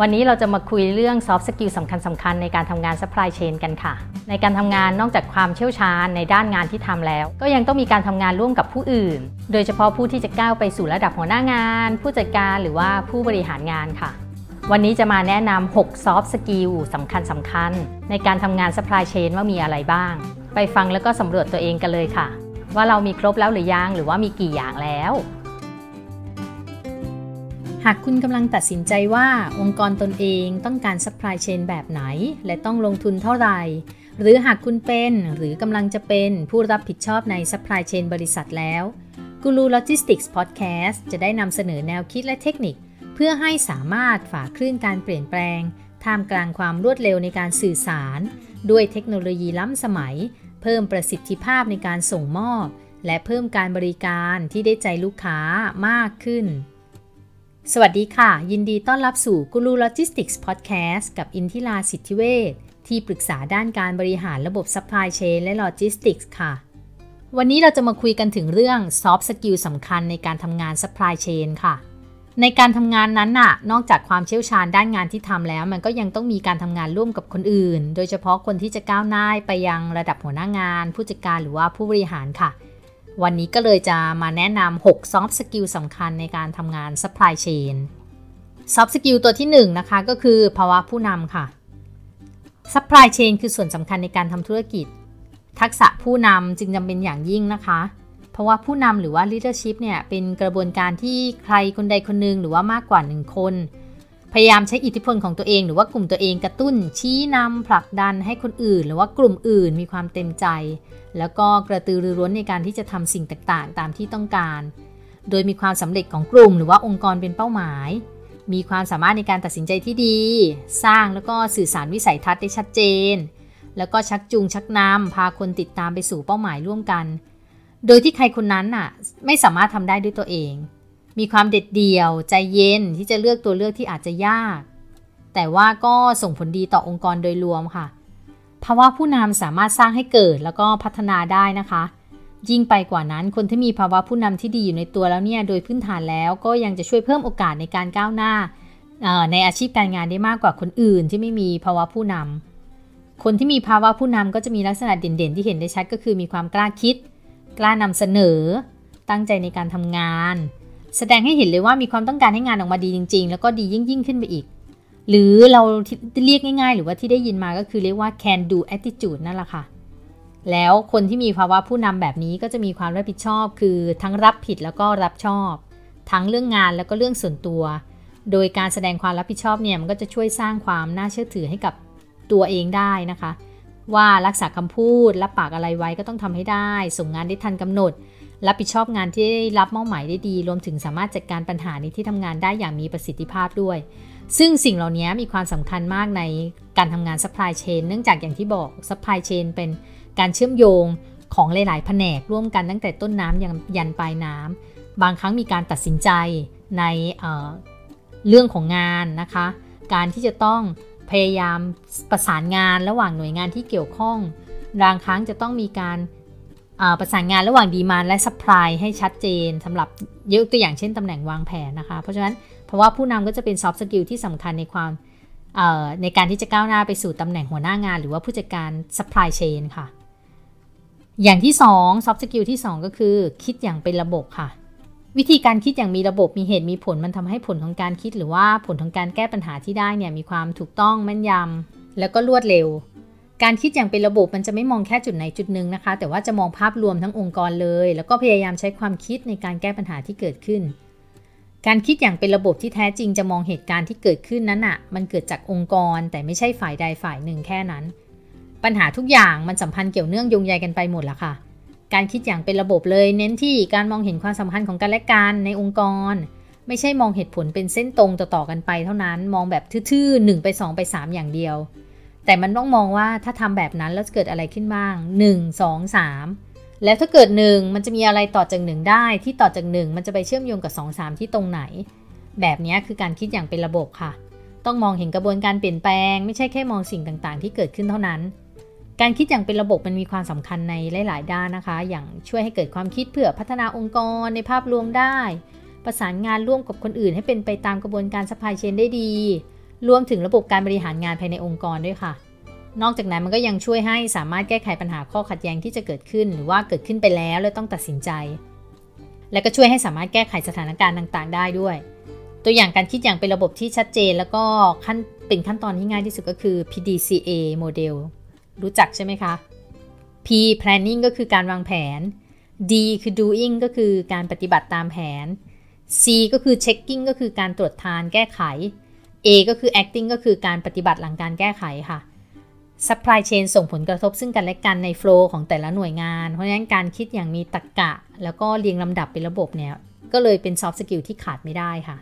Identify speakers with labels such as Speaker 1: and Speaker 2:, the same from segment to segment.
Speaker 1: วันนี้เราจะมาคุยเรื่อง soft skill สำคัญสำคัญในการทำงาน supply chain กันค่ะ ในการทำงานนอกจากความเชี่ยวชาญในด้านงานที่ทำแล้ว ก็ยังต้องมีการทำงานร่วมกับผู้อื่น โดยเฉพาะผู้ที่จะก้าวไปสู่ระดับหัวหน้างาน ผู้จัดการหรือว่าผู้บริหารงานค่ะ วันนี้จะมาแนะนำ6 soft skill สำคัญสำคัญในการทำงาน supply chain ว่ามีอะไรบ้าง ไปฟังแล้วก็สำรวจตัวเองกันเลยค่ะ ว่าเรามีครบแล้วหรือยังหรือว่ามีกี่อย่างแล้ว หากคุณกำลังตัดสินใจว่าองค์กรตนเองต้องการ supply chain แบบไหน และต้องลงทุนเท่าไหร่ หรือหากคุณเป็นหรือกำลังจะเป็นผู้รับผิดชอบใน supply chain บริษัทแล้ว Guru Logistics Podcast จะได้นำเสนอแนวคิดและเทคนิค เพื่อให้สามารถฝ่าคลื่นการเปลี่ยนแปลง ท่ามกลางความรวดเร็วในการสื่อสาร ด้วยเทคโนโลยีล้ำสมัย เพิ่มประสิทธิภาพในการส่งมอบ และเพิ่มการบริการที่ได้ใจลูกค้ามากขึ้น สวัสดีค่ะ ยินดีต้อนรับสู่กูรูโลจิสติกส์พอดแคสต์กับอินทิราสิทธิเวชที่ปรึกษาด้านการบริหารระบบ supply chain และโลจิสติกส์ค่ะ วันนี้เราจะมาคุยกันถึงเรื่อง soft skill สำคัญในการทำงาน supply chain ค่ะ ในการทำงานนั้นน่ะ นอกจากความเชี่ยวชาญด้านงานที่ทำแล้ว มันก็ยังต้องมีการทำงานร่วมกับคนอื่น โดยเฉพาะคนที่จะก้าวหน้าไปยังระดับหัวหน้างาน ผู้จัดการหรือว่าผู้บริหารค่ะ วันนี้ก็เลยจะมาแนะนำ6 soft skill สำคัญในการทำงาน supply chain soft skill ตัวที่ 1 นะคะ ก็คือภาวะผู้นำค่ะ supply chain คือส่วนสำคัญในการทำธุรกิจ ทักษะผู้นำจึงจำเป็นอย่างยิ่งนะคะ เพราะว่าผู้นำหรือว่า leadership เนี่ยเป็นกระบวนการที่ใครคนใดคนหนึ่งหรือว่ามากกว่า 1 คน พยายามใช้อิทธิพลของตัวเอง หรือว่ากลุ่มตัวเองกระตุ้นชี้นำผลักดันให้คนอื่น หรือว่ากลุ่มอื่นมีความเต็มใจ แล้วก็กระตือรือร้นในการที่จะทำสิ่งต่างๆ ตามที่ต้องการ โดยมีความสำเร็จของกลุ่ม หรือว่าองค์กรเป็นเป้าหมาย มีความสามารถในการตัดสินใจที่ดี สร้างแล้วก็สื่อสารวิสัยทัศน์ได้ชัดเจน แล้วก็ชักจูงชักนำพาคนติดตามไปสู่เป้าหมายร่วมกัน โดยที่ใครคนนั้นน่ะไม่สามารถทำได้ด้วยตัวเอง มีความเด็ดเดี่ยว ใจเย็นที่จะเลือกตัวเลือกที่อาจจะยาก แต่ว่าก็ส่งผลดีต่อองค์กรโดยรวมค่ะ ภาวะผู้นำสามารถสร้างให้เกิดแล้วก็พัฒนาได้นะคะ ยิ่งไปกว่านั้นคนที่มีภาวะผู้นำที่ดีอยู่ในตัวแล้วเนี่ยโดยพื้นฐานแล้วก็ยังจะช่วยเพิ่มโอกาสในการก้าวหน้าในอาชีพการงานได้มากกว่าคนอื่นที่ไม่มีภาวะผู้นำคนที่มีภาวะผู้นำก็จะมีลักษณะเด่นๆ ที่เห็นได้ชัดก็คือมีความกล้าคิด กล้านำเสนอ ตั้งใจในการทำงาน แสดงให้เห็นเลยว่ามีความต้องการให้งานออกมาดีจริง ๆ แล้วก็ดียิ่งยิ่งขึ้นไปอีก หรือเราเรียกง่าย ๆ หรือว่าที่ได้ยินมาก็คือเรียกว่า can do attitude นั่นแหละค่ะ แล้วคนที่มีภาวะผู้นำแบบนี้ก็จะมีความรับผิดชอบ คือทั้งรับผิดแล้วก็รับชอบ ทั้งเรื่องงานแล้วก็เรื่องส่วนตัว โดยการแสดงความรับผิดชอบเนี่ยมันก็จะช่วยสร้างความน่าเชื่อถือให้กับตัวเองได้นะคะ ว่ารักษาคำพูดรับปากอะไรไว้ก็ต้องทำให้ได้ ส่งงานได้ทันกำหนด รับผิดชอบงานที่ได้รับมอบหมายได้ดี รวมถึงสามารถจัดการปัญหาในที่ทำงานได้อย่างมีประสิทธิภาพด้วย ซึ่งสิ่งเหล่านี้มีความสำคัญมากในการทำงาน supply chain เนื่องจากอย่างที่บอก supply chain เป็นการเชื่อมโยงของหลาย ๆ แผนกร่วมกันตั้งแต่ต้นน้ำยันยันปลายน้ำบางครั้งมีการตัดสินใจในเเรื่องของงานนะคะ การที่จะต้องพยายามประสานงานระหว่างหน่วยงานที่เกี่ยวข้องบางครั้งจะต้องมีการ ประสานงานระหว่างดีมานและ supply ให้ชัดเจนสำหรับยกตัวอย่างเช่นตำแหน่งวางแผนนะคะ เพราะฉะนั้นภาวะผู้นำก็จะเป็น soft skill ที่สำคัญในความในการที่จะก้าวหน้าไปสู่ตำแหน่งหัวหน้างาน หรือว่าผู้จัดการ supply chain ค่ะ อย่างที่2 soft skill ที่ 2 ก็คือคิดอย่างเป็นระบบค่ะ วิธีการคิดอย่างมีระบบมีเหตุมีผลมันทำให้ผลของการคิด หรือว่าผลของการแก้ปัญหาที่ได้เนี่ยมีความถูกต้องแม่นยำแล้วก็รวดเร็ว การคิดอย่างเป็นระบบมันจะไม่มองแค่จุดไหนจุดหนึ่งนะคะ แต่ว่าจะมองภาพรวมทั้งองค์กรเลย แล้วก็พยายามใช้ความคิดในการแก้ปัญหาที่เกิดขึ้น การคิดอย่างเป็นระบบที่แท้จริงจะมองเหตุการณ์ที่เกิดขึ้นนั้นอะมันเกิดจากองค์กร แต่ไม่ใช่ฝ่ายใดฝ่ายหนึ่งแค่นั้น ปัญหาทุกอย่างมันสัมพันธ์เกี่ยวเนื่องโยงใยกันไปหมดละค่ะ การคิดอย่างเป็นระบบเลย เน้นที่การมองเห็นความสัมพันธ์ของกันและกันในองค์กร ไม่ใช่มองเหตุผลเป็นเส้นตรงต่อๆกันไปเท่านั้น มองแบบทื่อๆหนึ่งไป2ไป3 อย่างเดียว แต่มันต้องมองว่าถ้าทำแบบนั้นแล้วเกิดอะไรขึ้นบ้าง 1 2 3 แล้วถ้าเกิด 1 มันจะมีอะไรต่อจาก 1 ได้ที่ต่อจาก 1 มันจะไปเชื่อมโยงกับ 2 3 ที่ตรงไหน แบบนี้คือการคิดอย่างเป็นระบบค่ะ ต้องมองเห็นกระบวนการเปลี่ยนแปลง ไม่ใช่แค่มองสิ่งต่างๆ ที่เกิดขึ้นเท่านั้น การคิดอย่างเป็นระบบมันมีความสำคัญในหลาย ๆ ด้านนะคะ อย่างช่วยให้เกิดความคิดเพื่อพัฒนาองค์กรในภาพรวมได้ ประสานงานร่วมกับคนอื่น ให้เป็นไปตามกระบวนการสปายเชนได้ดี รวมถึงระบบการบริหารงานภายในองค์กรด้วยค่ะ นอกจากนั้นมันก็ยังช่วยให้สามารถแก้ไขปัญหาข้อขัดแย้งที่จะเกิดขึ้น หรือว่าเกิดขึ้นไปแล้วแล้วต้องตัดสินใจ และก็ช่วยให้สามารถแก้ไขสถานการณ์ต่างๆ ได้ด้วย ตัวอย่างการคิดอย่างเป็นระบบที่ชัดเจน แล้วก็ขั้นเป็นขั้นตอนที่ง่ายที่สุดก็คือ PDCA โมเดลรู้จักใช่ไหมคะ P planning ก็คือการวางแผน D คือ doing ก็คือการปฏิบัติตามแผน C ก็คือ checking ก็คือการตรวจทานแก้ไข A ก็คือ acting ก็คือการปฏิบัติหลังการแก้ไขค่ะ supply chain ส่งผลกระทบซึ่งกันและกันใน flow ของแต่ละหน่วยงาน เพราะฉะนั้นการคิดอย่างมีตรรกกะ แล้วก็เรียงลำดับเป็นระบบเนี่ย ก็เลยเป็น soft skill ที่ขาดไม่ได้ค่ะ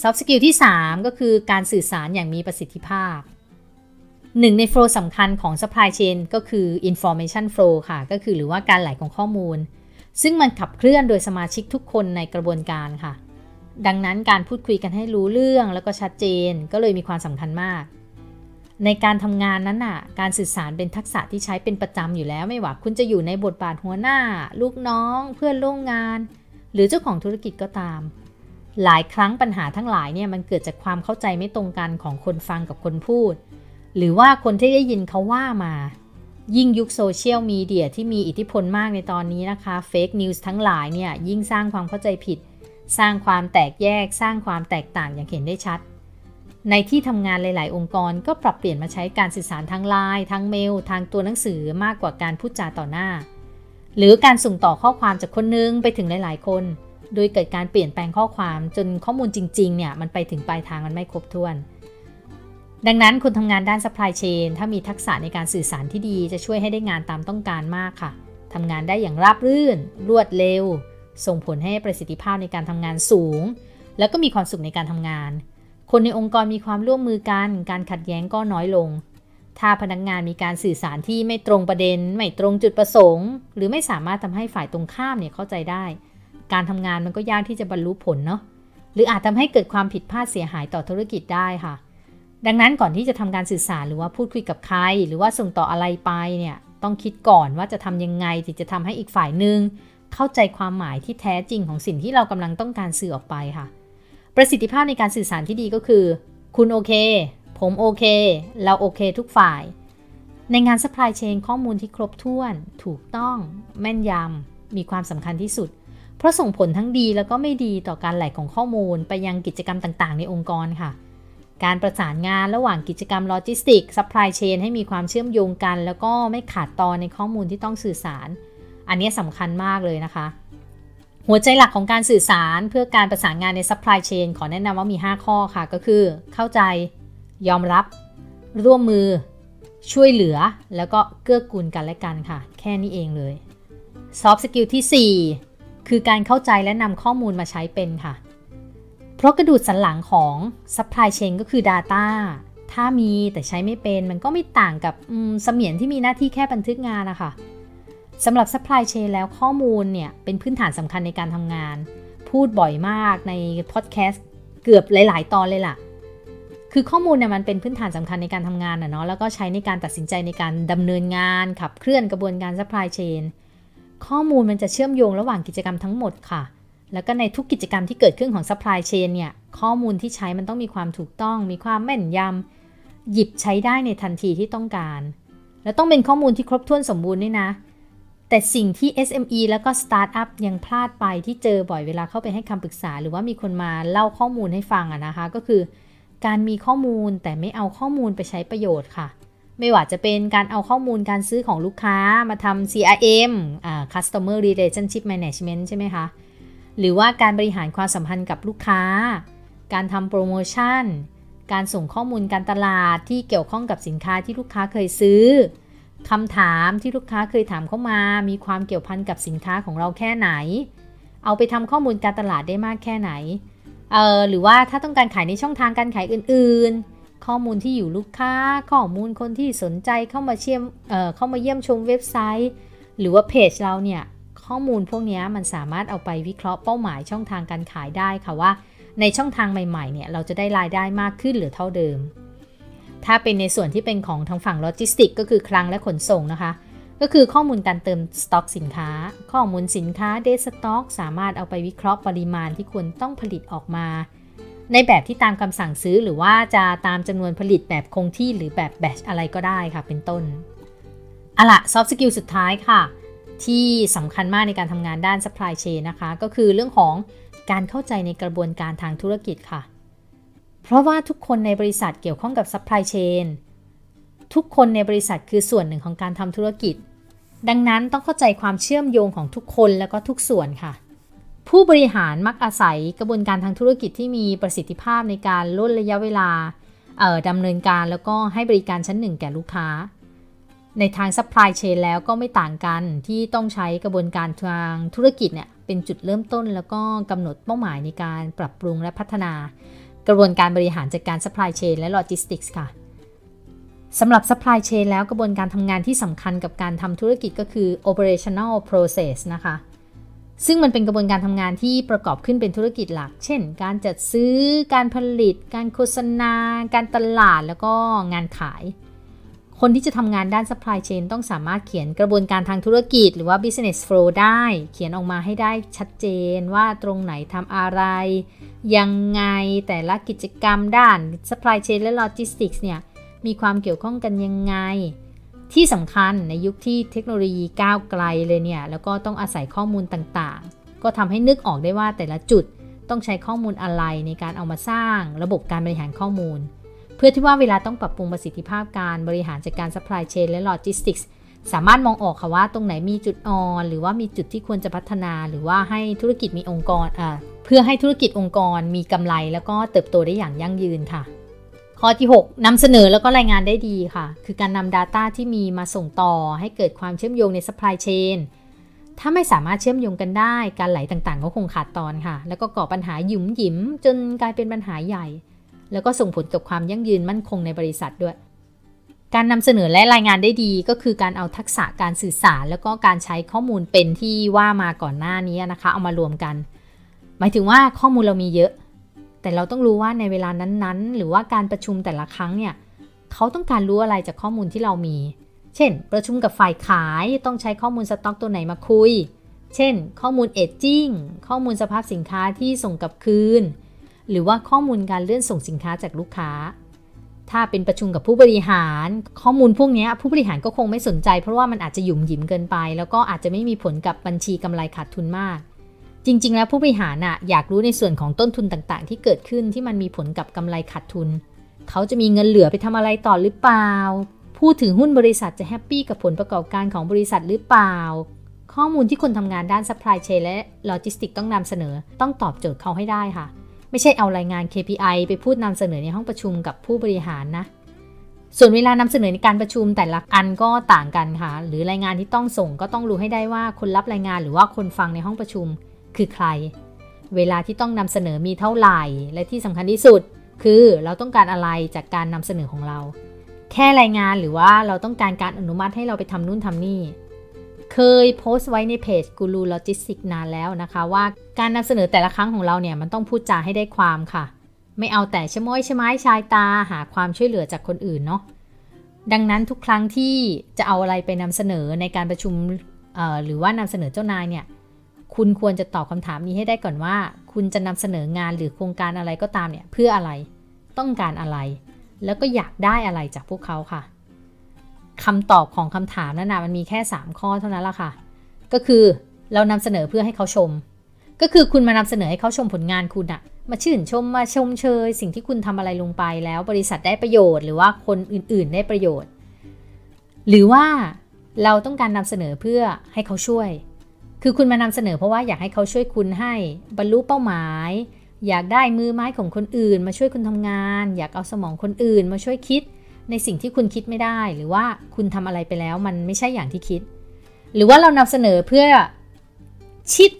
Speaker 1: soft skill ที่ 3 ก็คือการสื่อสารอย่างมีประสิทธิภาพหนึ่งใน flow สำคัญของ supply chain ก็คือ information flow ค่ะ ก็คือหรือว่าการไหลของข้อมูล ซึ่งมันขับเคลื่อนโดยสมาชิกทุกคนในกระบวนการค่ะ ดังนั้นการพูดคุยกันให้รู้เรื่องแล้วก็ชัดเจนก็เลยมีความสำคัญมาก ในการทำงานนั้นน่ะ การสื่อสารเป็นทักษะที่ใช้เป็นประจำอยู่แล้วไม่ว่าคุณจะอยู่ในบทบาทหัวหน้า ลูกน้อง เพื่อนร่วมงาน หรือเจ้าของธุรกิจก็ตาม หลายครั้งปัญหาทั้งหลายเนี่ยมันเกิดจากความเข้าใจไม่ตรงกันของคนฟังกับคนพูด หรือว่าคนที่ได้ยินเขาว่ามา ยิ่งยุคโซเชียลมีเดียที่มีอิทธิพลมากในตอนนี้นะคะเฟกนิวส์ทั้งหลายเนี่ยยิ่งสร้างความเข้าใจผิด สร้างความแตกแยกสร้างความแตกต่างอย่างเห็นได้ชัด ในที่ทำงานหลาย ๆ องค์กรก็ปรับเปลี่ยนมาใช้การสื่อสารทางไลน์ทางเมล ทางตัวหนังสือมากกว่าการพูดจาต่อหน้า หรือการส่งต่อข้อความจากคนนึงไปถึงหลาย ๆ คน โดยเกิดการเปลี่ยนแปลงข้อความจนข้อมูลจริง ๆ เนี่ยมันไปถึงปลายทางมันไม่ครบถ้วนดังนั้นคุณทำงานด้าน supply chain ถ้ามีทักษะในการสื่อสารที่ดีจะช่วยให้ได้งานตามต้องการมากค่ะ ทำงานได้อย่างราบรื่น รวดเร็ว ส่งผลให้ประสิทธิภาพในการทำงานสูง แล้วก็มีความสุขในการทำงาน คนในองค์กรมีความร่วมมือกัน การขัดแย้งก็น้อยลง ถ้าพนักงงานมีการสื่อสารที่ไม่ตรงประเด็น ไม่ตรงจุดประสงค์ หรือไม่สามารถทำให้ฝ่ายตรงข้ามเนี่ยเข้าใจได้ การทำงานมันก็ยากที่จะบรรลุผลเนาะ หรืออาจทำให้เกิดความผิดพลาดเสียหายต่อธุรกิจได้ค่ะ ดังนั้นก่อนที่จะทำการสื่อสารหรือว่าพูดคุยกับใคร หรือว่าส่งต่ออะไรไปเนี่ยต้องคิดก่อนว่าจะทำยังไงที่จะทำให้อีกฝ่ายหนึ่ง เข้าใจความหมายที่แท้จริงของสิ่งที่เรากำลังต้องการสื่อออกไปค่ะ ประสิทธิภาพในการสื่อสารที่ดีก็คือ คุณโอเค ผมโอเค เราโอเคทุกฝ่าย ในงาน supply chain ข้อมูลที่ครบถ้วน ถูกต้อง แม่นยำ มีความสำคัญที่สุด เพราะส่งผลทั้งดีแล้วก็ไม่ดีต่อการไหลของข้อมูลไปยังกิจกรรมต่างๆ ในองค์กรค่ะการประสานงานระหว่างกิจกรรมโลจิสติกส์ supply chain ให้มีความเชื่อมโยงกัน แล้วก็ไม่ขาดตอนในข้อมูลที่ต้องสื่อสาร อันนี้สำคัญมากเลยนะคะ หัวใจหลักของการสื่อสารเพื่อการประสานงานใน supply chain ขอแนะนำว่ามี 5 ข้อค่ะ ก็คือ เข้าใจ ยอมรับ ร่วมมือ ช่วยเหลือ แล้วก็เกื้อกูลกันและกันค่ะ แค่นี้เองเลย soft skill ที่ 4 คือการเข้าใจและนำข้อมูลมาใช้เป็นค่ะ เพราะกระดูกสันหลังของ supply chain ก็คือ Data ถ้ามีแต่ใช้ไม่เป็นมันก็ไม่ต่างกับเสมียนที่มีหน้าที่แค่บันทึกงานนะคะ สำหรับ supply chain แล้วข้อมูลเนี่ยเป็นพื้นฐานสำคัญในการทำงาน พูดบ่อยมากในพอดแคสต์เกือบหลาย ๆ ตอนเลยล่ะ คือข้อมูลเนี่ยมันเป็นพื้นฐานสำคัญในการทำงานนะเนาะแล้วก็ใช้ในการตัดสินใจในการดำเนินงานขับเคลื่อนกระบวนการ supply chain ข้อมูลมันจะเชื่อมโยงระหว่างกิจกรรมทั้งหมดค่ะ แล้วก็ในทุกกิจกรรมที่เกิดขึ้นของ supply chain เนี่ย ข้อมูลที่ใช้มันต้องมีความถูกต้อง มีความแม่นยำหยิบใช้ได้ในทันทีที่ต้องการ แล้วต้องเป็นข้อมูลที่ครบถ้วนสมบูรณ์ด้วยนะ แต่สิ่งที่ SME แล้วก็ Startup ยังพลาดไปที่เจอบ่อยเวลาเข้าไปให้คำปรึกษา หรือว่ามีคนมาเล่าข้อมูลให้ฟังอะนะคะ ก็คือการมีข้อมูลแต่ไม่เอาข้อมูลไปใช้ประโยชน์ค่ะ ไม่ว่าจะเป็นการเอาข้อมูลการซื้อของลูกค้ามาทำ CRM อ่า Customer Relationship Management ใช่ไหมคะ หรือว่าการบริหารความสัมพันธ์กับลูกค้า การทำโปรโมชั่น การส่งข้อมูลการตลาดที่เกี่ยวข้องกับสินค้าที่ลูกค้าเคยซื้อ คำถามที่ลูกค้าเคยถามเข้ามา มีความเกี่ยวพันกับสินค้าของเราแค่ไหน เอาไปทำข้อมูลการตลาดได้มากแค่ไหน เออหรือว่าถ้าต้องการขายในช่องทางการขายอื่น ๆ ข้อมูลที่อยู่ลูกค้า ข้อมูลคนที่สนใจเข้ามาเชี่ยมเอ่อเข้ามาเยี่ยมชมเว็บไซต์ หรือว่าเพจเราเนี่ย ข้อมูลพวกนี้มันสามารถเอาไปวิเคราะห์เป้าหมายช่องทางการขายได้ค่ะว่า ในช่องทางใหม่ ๆ เนี่ยเราจะได้รายได้มากขึ้นหรือเท่าเดิม ถ้าเป็นในส่วนที่เป็นของทางฝั่งโลจิสติกส์ก็คือคลังและขนส่งนะคะ ก็คือข้อมูลการเติมสต็อกสินค้า ข้อมูลสินค้า dead stock สามารถเอาไปวิเคราะห์ปริมาณที่ควรต้องผลิตออกมา ในแบบที่ตามคำสั่งซื้อหรือว่าจะตามจำนวนผลิตแบบคงที่หรือแบบ batch อะไรก็ได้ค่ะ เป็นต้นเอาล่ะ soft skill สุดท้ายค่ะ ที่สำคัญมากในการทำงานด้าน supply chain นะคะ ก็คือเรื่องของการเข้าใจในกระบวนการทางธุรกิจค่ะ เพราะว่าทุกคนในบริษัทเกี่ยวข้องกับ supply chain ทุกคนในบริษัทคือส่วนหนึ่งของการทำธุรกิจ ดังนั้นต้องเข้าใจความเชื่อมโยงของทุกคนแล้วก็ทุกส่วนค่ะ ผู้บริหารมักอาศัยกระบวนการทางธุรกิจที่มีประสิทธิภาพในการลดระยะเวลาดำเนินการแล้วก็ให้บริการชั้นหนึ่งแก่ลูกค้า ในทาง supply chain แล้วก็ไม่ต่างกันที่ต้องใช้กระบวนการทางธุรกิจเนี่ยเป็นจุดเริ่มต้น แล้วก็กำหนดเป้าหมายในการปรับปรุงและพัฒนา กระบวนการบริหารจัดการ supply chain และ logistics ค่ะสำหรับ supply chain แล้วกระบวนการทำงานที่สำคัญกับการทำธุรกิจก็คือ operational process นะคะ ซึ่งมันเป็นกระบวนการทำงานที่ประกอบขึ้นเป็นธุรกิจหลัก เช่น การจัดซื้อ การผลิต การโฆษณา การตลาด แล้วก็งานขาย คนที่จะทำงานด้าน supply chain ต้องสามารถเขียนกระบวนการทางธุรกิจ หรือว่า business flow ได้ เขียนออกมาให้ได้ชัดเจนว่าตรงไหนทำอะไร ยังไงแต่ละกิจกรรมด้าน supply chain และ logistics เนี่ย มีความเกี่ยวข้องกันยังไง ที่สำคัญในยุคที่เทคโนโลยีก้าวไกลเลยเนี่ย แล้วก็ต้องอาศัยข้อมูลต่างๆ ก็ทำให้นึกออกได้ว่าแต่ละจุดต้องใช้ข้อมูลอะไรในการเอามาสร้างระบบการบริหารข้อมูล พื่อที่ว่าเวลาต้องปรับปรุงประสิทธิภาพการบริหารจัดการ supply chain และ logistics สามารถมองออกค่ะว่าตรงไหนมีจุดอ่อน หรือว่ามีจุดที่ควรจะพัฒนา หรือว่าให้ธุรกิจมีองค์กรเพื่อให้ธุรกิจองค์กรมีกำไร แล้วก็เติบโตได้อย่างยั่งยืนค่ะ ข้อที่ 6นำเสนอแล้วก็รายงานได้ดีค่ะ คือการนำ Data ที่มีมาส่งต่อ ให้เกิดความเชื่อมโยงใน supply chain ถ้าไม่สามารถเชื่อมโยงกันได้ การไหลต่างๆ ก็คงขาดตอนค่ะ แล้วก็ก่อปัญหาหยุมหยิมจนกลายเป็นปัญหาใหญ่ แล้วก็ส่งผลกับความยั่งยืนมั่นคงในบริษัทด้วย การนำเสนอและรายงานได้ดีก็คือการเอาทักษะการสื่อสาร แล้วก็การใช้ข้อมูลเป็นที่ว่ามาก่อนหน้านี้นะคะ เอามารวมกัน หมายถึงว่าข้อมูลเรามีเยอะ แต่เราต้องรู้ว่าในเวลานั้นๆ หรือว่าการประชุมแต่ละครั้งเนี่ยเขาต้องการรู้อะไรจากข้อมูลที่เรามี เช่น ประชุมกับฝ่ายขายต้องใช้ข้อมูลสต็อกตัวไหนมาคุย เช่น ข้อมูลเอจจิ้งข้อมูลสภาพสินค้าที่ส่งกลับคืน หรือว่าข้อมูลการเลื่อนส่งสินค้าจากลูกค้า ถ้าเป็นประชุมกับผู้บริหาร ข้อมูลพวกนี้ผู้บริหารก็คงไม่สนใจ เพราะว่ามันอาจจะหยุ่มหยิมเกินไป แล้วก็อาจจะไม่มีผลกับบัญชีกำไรขาดทุนมาก จริง ๆ แล้วผู้บริหารน่ะอยากรู้ในส่วนของต้นทุนต่างๆ ที่เกิดขึ้นที่มันมีผลกับกำไรขาดทุน เขาจะมีเงินเหลือไปทำอะไรต่อหรือเปล่าผู้ถือหุ้นบริษัทจะแฮปปี้กับผลประกอบการของบริษัทหรือเปล่า ข้อมูลที่คนทำงานด้าน supply chain และ logistics ต้องนำเสนอ ต้องตอบโจทย์เขาให้ได้ค่ะ ไม่ใช่เอารายงาน KPI ไปพูดนำเสนอในห้องประชุมกับผู้บริหารนะ ส่วนเวลานำเสนอในการประชุมแต่ละอันก็ต่างกันค่ะ หรือรายงานที่ต้องส่งก็ต้องรู้ให้ได้ว่าคนรับรายงานหรือว่าคนฟังในห้องประชุม คือใคร เวลาที่ต้องนำเสนอมีเท่าไหร่ และที่สำคัญที่สุด คือเราต้องการอะไรจากการนำเสนอของเรา แค่รายงานหรือว่าเราต้องการการอนุมัติให้เราไปทำนู่นทำนี่ เคยโพสต์ไว้ในเพจกูรูโลจิสติกส์นานแล้วนะคะว่าการนำเสนอแต่ละครั้งของเราเนี่ยมันต้องพูดจาให้ได้ความค่ะ ไม่เอาแต่ชะม้อยชะไม้ชายตาหาความช่วยเหลือจากคนอื่นเนาะดังนั้นทุกครั้งที่จะเอาอะไรไปนำเสนอในการประชุมหรือว่านำเสนอเจ้านายเนี่ยคุณควรจะตอบคำถามนี้ให้ได้ก่อนว่า คุณจะนำเสนองานหรือโครงการอะไรก็ตามเนี่ยเพื่ออะไรต้องการอะไร แล้วก็อยากได้อะไรจากพวกเขาค่ะ คำตอบของคำถามนั้นนะมันมีแค่ 3 ข้อเท่านั้นละค่ะ ก็คือเรานำเสนอเพื่อให้เขาชม ก็คือคุณมานำเสนอให้เขาชมผลงานคุณอะมาชื่นชมมาชมเชย สิ่งที่คุณทำอะไรลงไปแล้วบริษัทได้ประโยชน์หรือว่าคนอื่นๆ ได้ประโยชน์ หรือว่าเราต้องการนำเสนอเพื่อให้เขาช่วย คือคุณมานำเสนอเพราะว่าอยากให้เขาช่วยคุณให้บรรลุเป้าหมาย อยากได้มือไม้ของคนอื่น มาช่วยคุณทำงาน อยากเอาสมองคนอื่น มาช่วยคิด ในสิ่งที่คุณคิดไม่ได้ หรือว่าคุณทำอะไรไปแล้วมันไม่ใช่อย่างที่คิด หรือว่าเรานำเสนอเพื่อชิด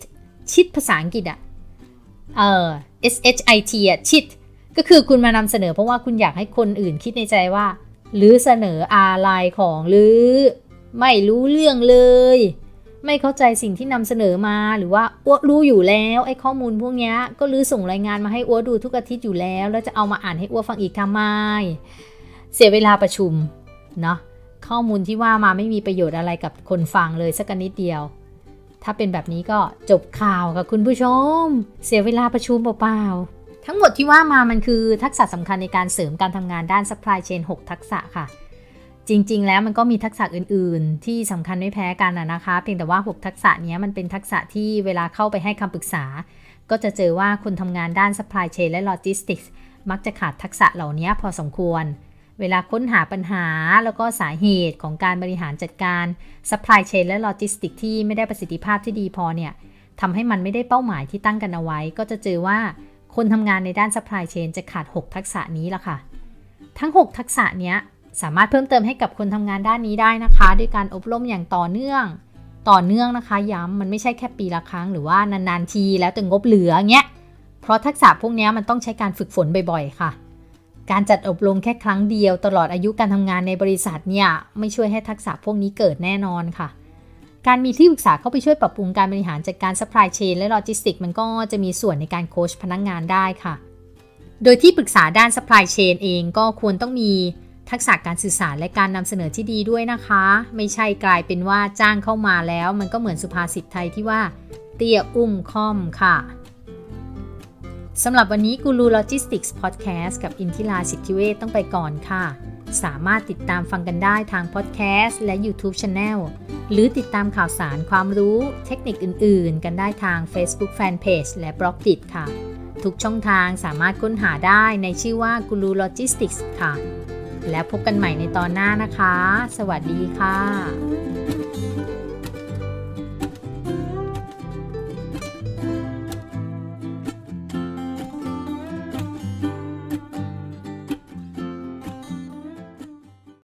Speaker 1: ชิดภาษาอังกฤษอะเออ S H I T อะชิดก็คือคุณมานำเสนอเพราะว่าคุณอยากให้คนอื่นคิดในใจว่า หรือเสนออะไรของหรือ ไม่รู้เรื่องเลย ไม่เข้าใจสิ่งที่นำเสนอมาหรือว่าอ้วรู้อยู่แล้วไอ้ข้อมูลพวกนี้ก็ลือส่งรายงานมาให้อ้วดูทุกอาทิตย์อยู่แล้ว แล้วจะเอามาอ่านให้อ้วฟังอีกทำไม เสียเวลาประชุมเนาะข้อมูลที่ว่ามาไม่มีประโยชน์อะไรกับคนฟังเลยสักนิดเดียว ถ้าเป็นแบบนี้ก็จบข่าวกับคุณผู้ชม เสียเวลาประชุมเปล่าๆทั้งหมดที่ว่ามามันคือทักษะสำคัญในการเสริมการทำงานด้าน supply chain 6 ทักษะค่ะ จริงๆ แล้วมันก็มีทักษะอื่นๆ ที่สำคัญไม่แพ้กันนะคะ เพียงแต่ว่า 6 ทักษะนี้มันเป็นทักษะที่เวลาเข้าไปให้คำปรึกษา ก็จะเจอว่าคนทำงานด้าน supply chain และ logistics มักจะขาดทักษะเหล่านี้พอสมควร เวลาค้นหาปัญหาแล้วก็สาเหตุของการบริหารจัดการ supply chain และ logistics ที่ไม่ได้ประสิทธิภาพที่ดีพอเนี่ยทำให้มันไม่ได้เป้าหมายที่ตั้งกันเอาไว้ ก็จะเจอว่าคนทำงานในด้าน supply chain จะขาด 6 ทักษะนี้ละค่ะ ทั้ง 6 ทักษะเนี้ยสามารถเพิ่มเติมให้กับคนทำงานด้านนี้ได้นะคะ ด้วยการอบรมอย่างต่อเนื่อง ต่อเนื่องนะคะ ย้ำมันไม่ใช่แค่ปีละครั้งหรือว่านานๆทีแล้วแต่งบเหลือเงี้ยเพราะทักษะพวกนี้มันต้องใช้การฝึกฝนบ่อยๆ ค่ะ การจัดอบรมแค่ครั้งเดียวตลอดอายุการทำงานในบริษัทเนี่ยไม่ช่วยให้ทักษะพวกนี้เกิดแน่นอนค่ะ การมีที่ปรึกษาเข้าไปช่วยปรับปรุงการบริหารจัดการ supply chain และ logistics มันก็จะมีส่วนในการโค้ชพนักงงานได้ค่ะ โดยที่ปรึกษาด้าน supply chain เองก็ควรต้องมีทักษะการสื่อสารและการนำเสนอที่ดีด้วยนะคะ ไม่ใช่กลายเป็นว่าจ้างเข้ามาแล้ว มันก็เหมือนสุภาษิตไทยที่ว่า เตี้ยอุ้มค่อมค่ะ สำหรับวันนี้กูรูโลจิสติกส์พอดแคสต์กับอินทิราสิทธิเวชต้องไปก่อนค่ะ สามารถติดตามฟังกันได้ทางพอดแคสต์และ YouTube Channel หรือติดตามข่าวสารความรู้เทคนิคอื่น ๆ กันได้ทาง Facebook Fanpage และ Blockdit ค่ะ ทุกช่องทางสามารถค้นหาได้ในชื่อว่ากูรูโลจิสติกส์ค่ะ แล้วพบกันใหม่ในตอนหน้านะคะ สวัสดีค่ะ